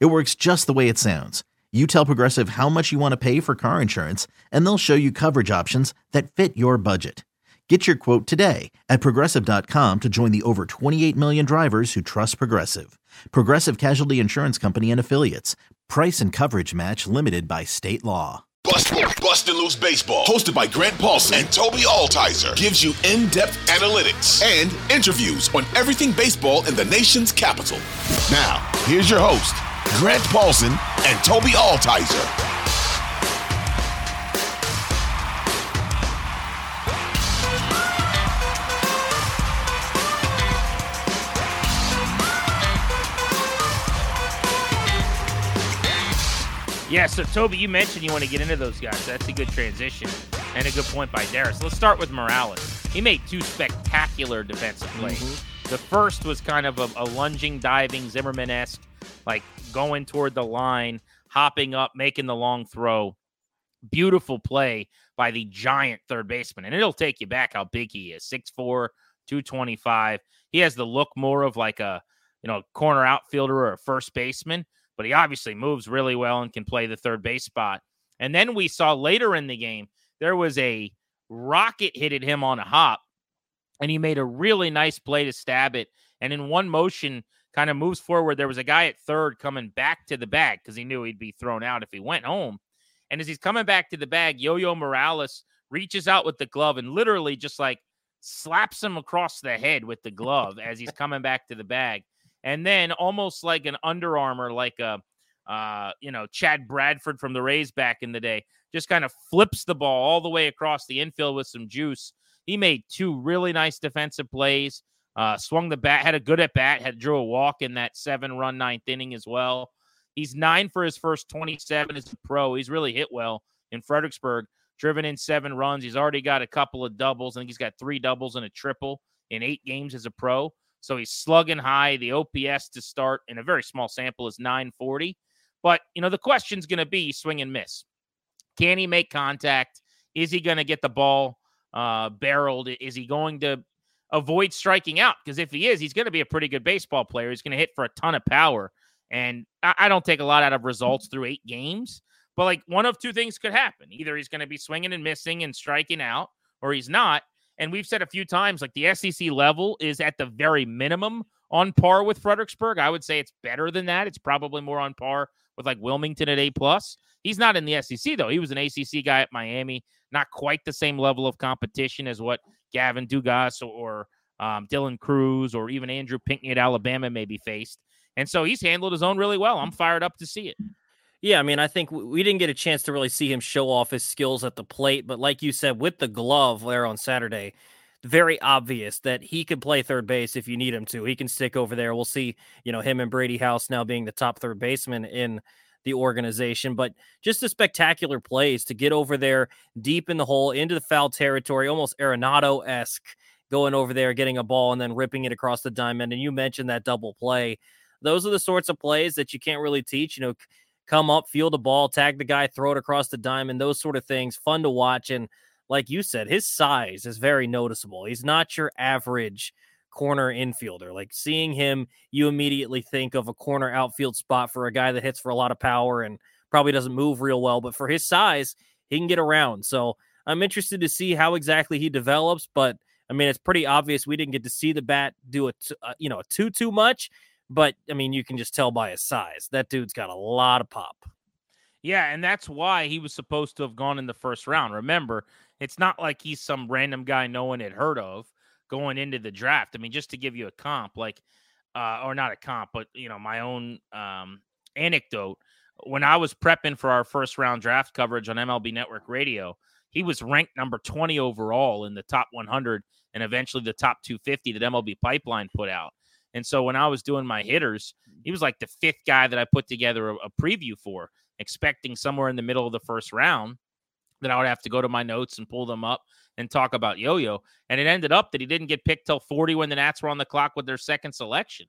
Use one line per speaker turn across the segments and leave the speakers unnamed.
It works just the way it sounds. You tell Progressive how much you want to pay for car insurance, and they'll show you coverage options that fit your budget. Get your quote today at progressive.com to join the over 28 million drivers who trust Progressive. Progressive Casualty Insurance Company and Affiliates. Price and coverage match limited by state law.
Bust, Bustin' Loose Baseball, hosted by Grant Paulson and Tobi Altizer, gives you in-depth analytics and interviews on everything baseball in the nation's capital. Now, here's your host, Grant Paulson and Tobi Altizer.
Yeah, so Tobi, you mentioned you want to get into those guys. That's a good transition and a good point by Darius. Let's start with Morales. He made two spectacular defensive plays. Mm-hmm. The first was kind of a, a lunging, diving, Zimmerman esque, like going toward the line, hopping up, making the long throw. Beautiful play by the giant third baseman. And it'll take you back how big he is 6'4, 225. He has the look more of like a, you know, corner outfielder or a first baseman but he obviously moves really well and can play the third base spot. And then we saw later in the game, there was a rocket hit at him on a hop, and he made a really nice play to stab it. And in one motion, kind of moves forward. There was a guy at third coming back to the bag because he knew he'd be thrown out if he went home. And as he's coming back to the bag, Yo Yo Morales reaches out with the glove and literally just like slaps him across the head with the glove as he's coming back to the bag and then almost like an Under Armour, like a uh, you know Chad Bradford from the Rays back in the day, just kind of flips the ball all the way across the infield with some juice. He made two really nice defensive plays. Uh, swung the bat, had a good at bat, had drew a walk in that seven run ninth inning as well. He's nine for his first 27 as a pro. He's really hit well in Fredericksburg, driven in seven runs. He's already got a couple of doubles. I think he's got three doubles and a triple in eight games as a pro. So he's slugging high. The OPS to start in a very small sample is 940. But, you know, the question's going to be swing and miss. Can he make contact? Is he going to get the ball uh, barreled? Is he going to avoid striking out? Because if he is, he's going to be a pretty good baseball player. He's going to hit for a ton of power. And I, I don't take a lot out of results through eight games. But like one of two things could happen. Either he's going to be swinging and missing and striking out, or he's not. And we've said a few times, like the SEC level is at the very minimum on par with Fredericksburg. I would say it's better than that. It's probably more on par with like Wilmington at A plus. He's not in the SEC though. He was an ACC guy at Miami. Not quite the same level of competition as what Gavin Dugas or um, Dylan Crews or even Andrew Pinckney at Alabama may be faced. And so he's handled his own really well. I'm fired up to see it.
Yeah, I mean, I think we didn't get a chance to really see him show off his skills at the plate, but like you said, with the glove there on Saturday, very obvious that he could play third base if you need him to. He can stick over there. We'll see, you know, him and Brady House now being the top third baseman in the organization, but just a spectacular plays to get over there deep in the hole into the foul territory, almost Arenado esque, going over there, getting a ball and then ripping it across the diamond. And you mentioned that double play. Those are the sorts of plays that you can't really teach. You know, come up, field the ball, tag the guy, throw it across the diamond, those sort of things. Fun to watch. And like you said, his size is very noticeable. He's not your average corner infielder. Like seeing him, you immediately think of a corner outfield spot for a guy that hits for a lot of power and probably doesn't move real well. But for his size, he can get around. So I'm interested to see how exactly he develops. But I mean, it's pretty obvious we didn't get to see the bat do it, uh, you know, a too too much. But I mean, you can just tell by his size. That dude's got a lot of pop.
Yeah, and that's why he was supposed to have gone in the first round. Remember, it's not like he's some random guy no one had heard of going into the draft. I mean, just to give you a comp, like, uh, or not a comp, but you know, my own um, anecdote. When I was prepping for our first round draft coverage on MLB Network Radio, he was ranked number 20 overall in the top 100 and eventually the top 250 that MLB Pipeline put out. And so when I was doing my hitters, he was like the fifth guy that I put together a, a preview for, expecting somewhere in the middle of the first round that I would have to go to my notes and pull them up and talk about Yo Yo. And it ended up that he didn't get picked till 40 when the Nats were on the clock with their second selection.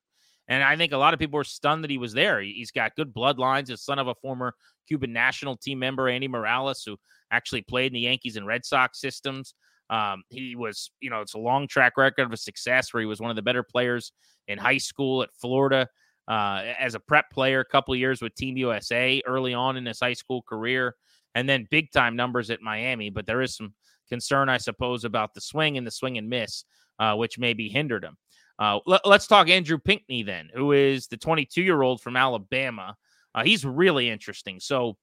And I think a lot of people were stunned that he was there. He's got good bloodlines, as son of a former Cuban national team member, Andy Morales, who actually played in the Yankees and Red Sox systems. Um, he was, you know, it's a long track record of success where he was one of the better players in high school at Florida uh, as a prep player, a couple years with Team USA early on in his high school career, and then big time numbers at Miami. But there is some concern, I suppose, about the swing and the swing and miss, uh, which maybe hindered him. Uh, let, us talk Andrew Pinckney then, who is the 22 year old from Alabama. Uh, he's really interesting. So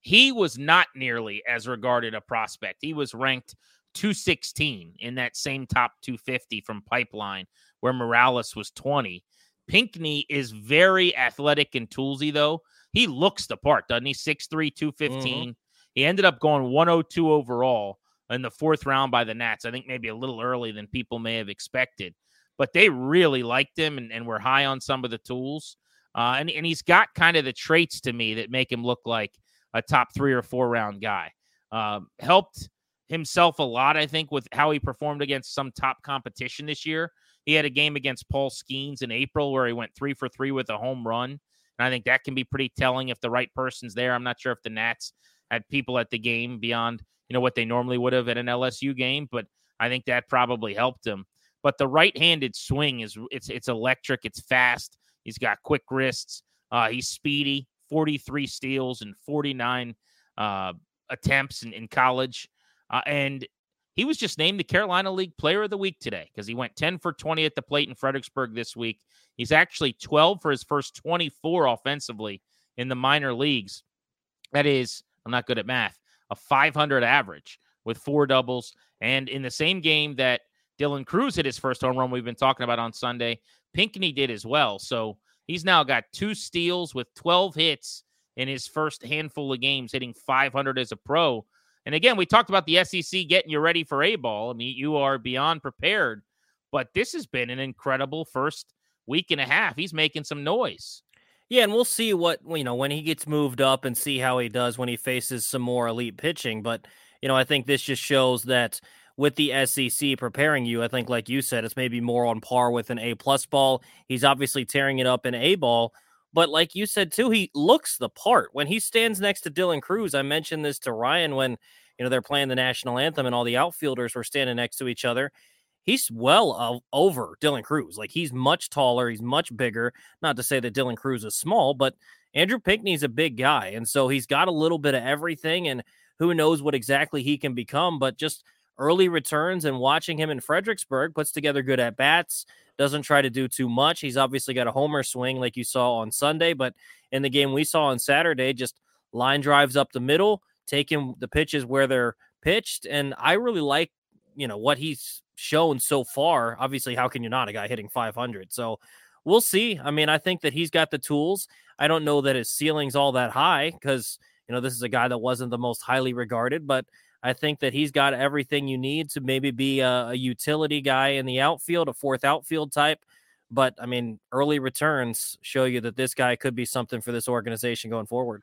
he was not nearly as regarded a prospect. He was ranked 216 in that same top 250 from Pipeline, where Morales was 20. Pinckney is very athletic and toolsy, though. He looks the part, doesn't he? 6'3, 215. Mm-hmm. He ended up going 102 overall in the fourth round by the Nats. I think maybe a little early than people may have expected but they really liked him and, and were high on some of the tools. Uh, and, and he's got kind of the traits to me that make him look like a top three or four round guy. Um, helped himself a lot, I think, with how he performed against some top competition this year. He had a game against Paul Skenes in April where he went three for three with a home run. And I think that can be pretty telling if the right person's there. I'm not sure if the Nats had people at the game beyond, you know, what they normally would have at an LSU game, but I think that probably helped him. But the right-handed swing is it's it's electric. It's fast. He's got quick wrists. Uh, he's speedy. 43 steals and 49 uh, attempts in, in college. Uh, and he was just named the Carolina League Player of the Week today because he went 10 for 20 at the plate in Fredericksburg this week. He's actually 12 for his first 24 offensively in the minor leagues. That is, I'm not good at math, a 500 average with four doubles. And in the same game that Dylan Crews hit his first home run we've been talking about on Sunday. Pinckney did as well. So he's now got two steals with 12 hits in his first handful of games, hitting 500 as a pro. And again, we talked about the SEC getting you ready for A ball. I mean, you are beyond prepared, but this has been an incredible first week and a half. He's making some noise.
Yeah, and we'll see what you know when he gets moved up and see how he does when he faces some more elite pitching. But you know, I think this just shows that with the SEC preparing you. I think, like you said, it's maybe more on par with an A plus ball. He's obviously tearing it up in A ball. But like you said too, he looks the part when he stands next to Dylan Crews. I mentioned this to Ryan when you know they're playing the national anthem and all the outfielders were standing next to each other. He's well over Dylan Crews. Like he's much taller, he's much bigger. Not to say that Dylan Crews is small, but Andrew Pinckney's a big guy, and so he's got a little bit of everything. And who knows what exactly he can become? But just early returns and watching him in Fredericksburg puts together good at bats, doesn't try to do too much. He's obviously got a homer swing like you saw on Sunday, but in the game we saw on Saturday, just line drives up the middle, taking the pitches where they're pitched. And I really like, you know, what he's shown so far. Obviously, how can you not? A guy hitting 500. So we'll see. I mean, I think that he's got the tools. I don't know that his ceiling's all that high because, you know, this is a guy that wasn't the most highly regarded, but I think that he's got everything you need to maybe be a, a utility guy in the outfield, a fourth outfield type. But I mean, early returns show you that this guy could be something for this organization going forward.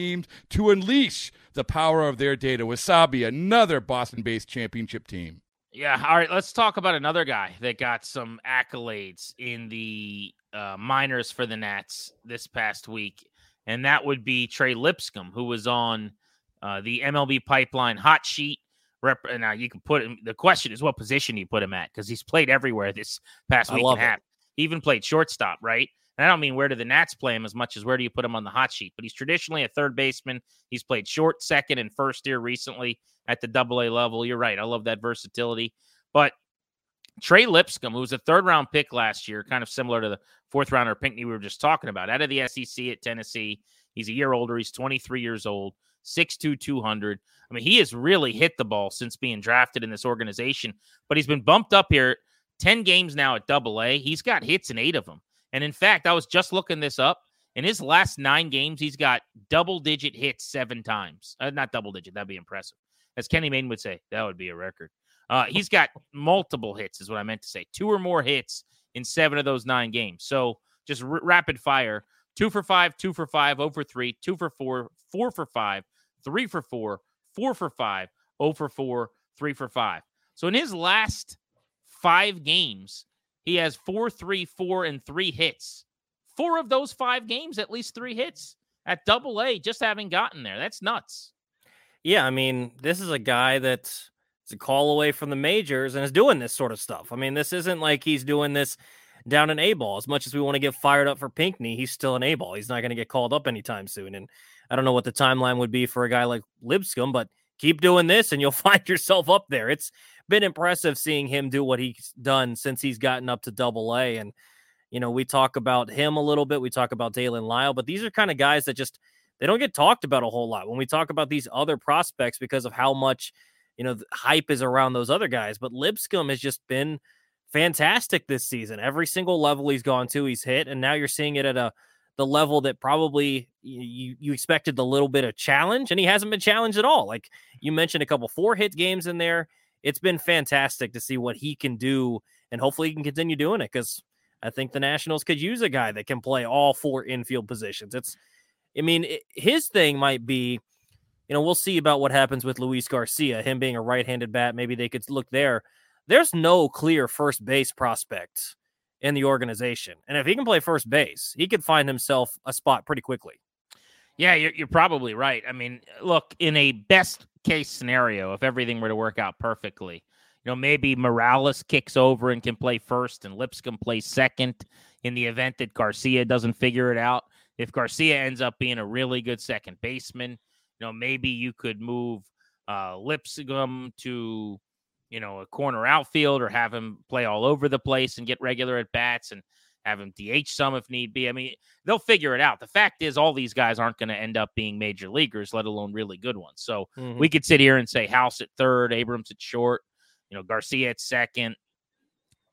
teams to unleash the power of their data. Wasabi, another Boston based championship team.
Yeah. All right. Let's talk about another guy that got some accolades in the uh, minors for the Nats this past week, and that would be Trey Lipscomb, who was on uh, the MLB Pipeline hot sheet. Rep- now you can put him. The question is, what position you put him at? Because he's played everywhere this past week and a half. He even played shortstop, right? And I don't mean where do the Nats play him as much as where do you put him on the hot sheet. But he's traditionally a third baseman. He's played short, second, and first year recently at the double A level. You're right. I love that versatility. But Trey Lipscomb, who was a third round pick last year, kind of similar to the fourth rounder Pinckney we were just talking about, out of the SEC at Tennessee. He's a year older. He's 23 years old, 6'2, 200. I mean, he has really hit the ball since being drafted in this organization, but he's been bumped up here 10 games now at double A. He's got hits in eight of them. And in fact, I was just looking this up. In his last nine games, he's got double digit hits seven times. Uh, not double digit. That'd be impressive. As Kenny Mayne would say, that would be a record. Uh, he's got multiple hits, is what I meant to say. Two or more hits in seven of those nine games. So just r- rapid fire two for five, two for five, over three, two for four, four for five, three for four, four for five, oh for four, three for five. So in his last five games, he has four, three, four, and three hits. Four of those five games, at least three hits at double A, just having gotten there. That's nuts.
Yeah, I mean, this is a guy that's a call away from the majors and is doing this sort of stuff. I mean, this isn't like he's doing this down in A ball. As much as we want to get fired up for Pinckney, he's still an A ball. He's not going to get called up anytime soon. And I don't know what the timeline would be for a guy like Lipscomb, but keep doing this and you'll find yourself up there. It's been impressive seeing him do what he's done since he's gotten up to double A. And, you know, we talk about him a little bit. We talk about Daylen Lile, but these are kind of guys that just they don't get talked about a whole lot when we talk about these other prospects because of how much, you know, hype is around those other guys. But Lipscomb has just been fantastic this season. Every single level he's gone to, he's hit, and now you're seeing it at a the level that probably you you expected a little bit of challenge, and he hasn't been challenged at all. Like you mentioned, a couple four hit games in there. It's been fantastic to see what he can do, and hopefully he can continue doing it because I think the Nationals could use a guy that can play all four infield positions. It's, I mean, it, his thing might be, you know, we'll see about what happens with Luis Garcia, him being a right-handed bat. Maybe they could look there there's no clear first base prospect in the organization. And if he can play first base, he could find himself a spot pretty quickly.
Yeah, you're, you're probably right. I mean, look, in a best case scenario, if everything were to work out perfectly, you know, maybe Morales kicks over and can play first and Lipscomb plays second in the event that Garcia doesn't figure it out. If Garcia ends up being a really good second baseman, you know, maybe you could move uh, Lipscomb to you know, a corner outfield or have him play all over the place and get regular at bats and have him DH some if need be. I mean, they'll figure it out. The fact is, all these guys aren't going to end up being major leaguers, let alone really good ones. So mm-hmm. we could sit here and say House at third, Abrams at short, you know, Garcia at second.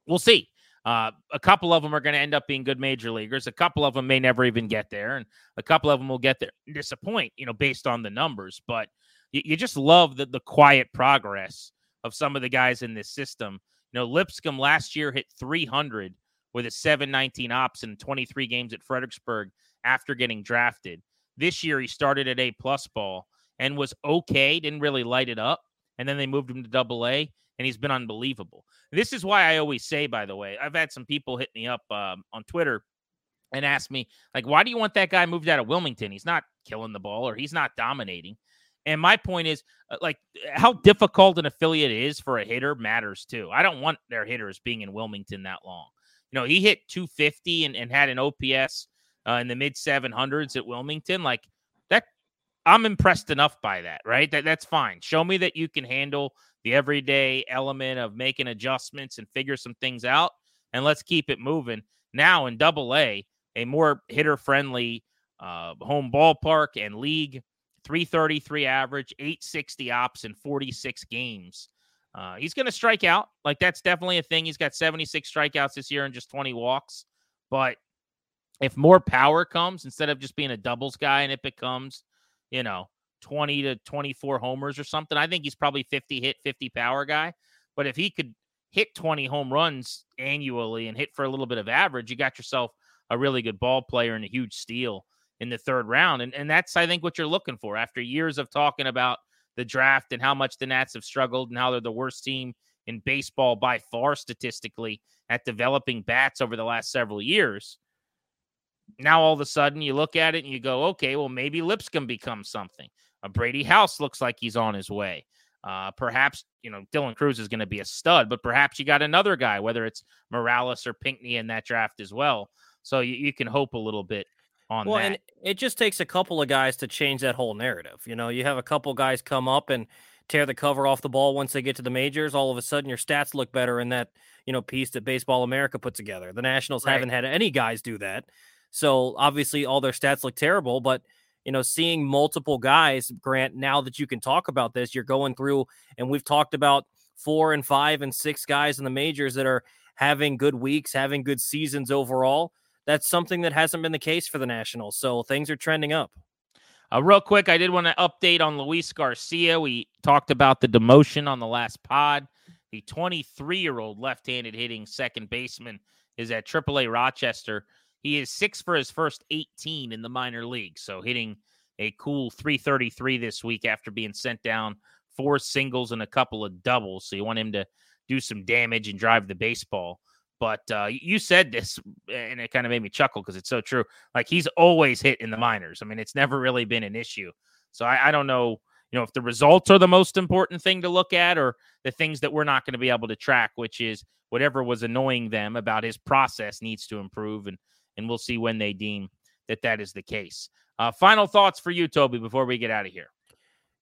We'll see. Uh, a couple of them are going to end up being good major leaguers. A couple of them may never even get there, and a couple of them will get there and disappoint, you know, based on the numbers. But you, you just love the the quiet progress of some of the guys in this system. You know, Lipscomb last year hit 300 with a 719 ops in 23 games at Fredericksburg after getting drafted. This year he started at A plus ball and was okay, didn't really light it up. And then they moved him to double A, and he's been unbelievable. This is why I always say, by the way, I've had some people hit me up um, on Twitter and ask me, like, why do you want that guy moved out of Wilmington? He's not killing the ball or he's not dominating. And my point is, uh, like, how difficult an affiliate is for a hitter matters too. I don't want their hitters being in Wilmington that long. You know, he hit 250 and, and had an OPS uh, in the mid 700s at Wilmington. Like, that, I'm impressed enough by that, right? That That's fine. Show me that you can handle the everyday element of making adjustments and figure some things out, and let's keep it moving. Now in double A, a more hitter friendly uh, home ballpark and league 333 average, 860 ops in 46 games. Uh, he's going to strike out. Like that's definitely a thing. He's got 76 strikeouts this year and just 20 walks. But if more power comes instead of just being a doubles guy and it becomes, you know, 20 to 24 homers or something, I think he's probably 50 hit, 50 power guy. But if he could hit 20 home runs annually and hit for a little bit of average, you got yourself a really good ball player and a huge steal in the third round. And, and that's, I think, what you're looking for after years of talking about the draft and how much the Nats have struggled and how they're the worst team in baseball by far statistically at developing bats over the last several years. Now all of a sudden you look at it and you go, okay, well maybe Lipscomb becomes something. Uh, Brady House looks like he's on his way. Uh, perhaps you know Dylan Crews is going to be a stud, but perhaps you got another guy, whether it's Morales or Pinckney in that draft as well. So you, you can hope a little bit on
well,
that.
and it just takes a couple of guys to change that whole narrative. You know, you have a couple guys come up and tear the cover off the ball once they get to the majors. All of a sudden, your stats look better in that you know piece that Baseball America put together. The Nationals right. haven't had any guys do that, so obviously all their stats look terrible, but you know, seeing multiple guys, Grant, now that you can talk about this, you're going through, and we've talked about four and five and six guys in the majors that are having good weeks, having good seasons overall. That's something that hasn't been the case for the Nationals. So things are trending up.
Uh, real quick, I did want to update on Luis Garcia. We talked about the demotion on the last pod. The 23 year old left handed hitting second baseman is at AAA Rochester. He is six for his first 18 in the minor league. So hitting a cool 333 this week after being sent down four singles and a couple of doubles. So you want him to do some damage and drive the baseball. But uh, you said this, and it kind of made me chuckle because it's so true. Like he's always hit in the minors. I mean, it's never really been an issue. So I, I don't know, you know, if the results are the most important thing to look at, or the things that we're not going to be able to track, which is whatever was annoying them about his process needs to improve. And and we'll see when they deem that that is the case. Uh, final thoughts for you, Tobi, before we get out of here.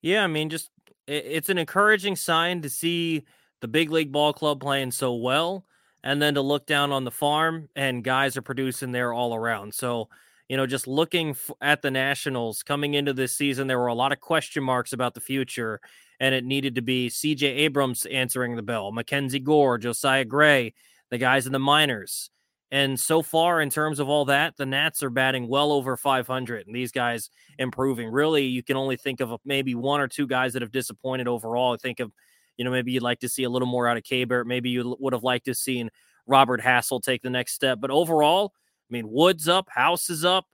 Yeah, I mean, just it's an encouraging sign to see the big league ball club playing so well, and then to look down on the farm and guys are producing there all around. So, you know, just looking f- at the Nationals coming into this season, there were a lot of question marks about the future, and it needed to be CJ Abrams answering the bell, Mackenzie Gore, Josiah Gray, the guys in the minors. And so far, in terms of all that, the Nats are batting well over 500, and these guys improving. Really, you can only think of uh, maybe one or two guys that have disappointed overall. I think of, you know, maybe you'd like to see a little more out of Keibert. Maybe you would have liked to seen Robert Hassell take the next step. But overall, I mean, Woods up, House is up,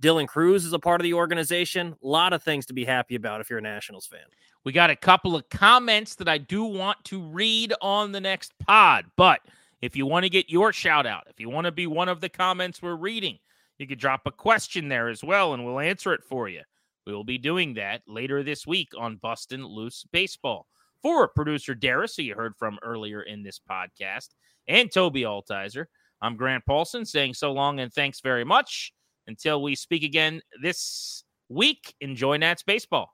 Dylan Crews is a part of the organization. A lot of things to be happy about if you're a Nationals fan.
We got a couple of comments that I do want to read on the next pod, but if you want to get your shout out, if you want to be one of the comments we're reading, you could drop a question there as well, and we'll answer it for you. We will be doing that later this week on Bustin' Loose Baseball. For producer Darius, who you heard from earlier in this podcast, and Tobi Altizer, I'm Grant Paulson saying so long and thanks very much. Until we speak again this week, enjoy Nats baseball.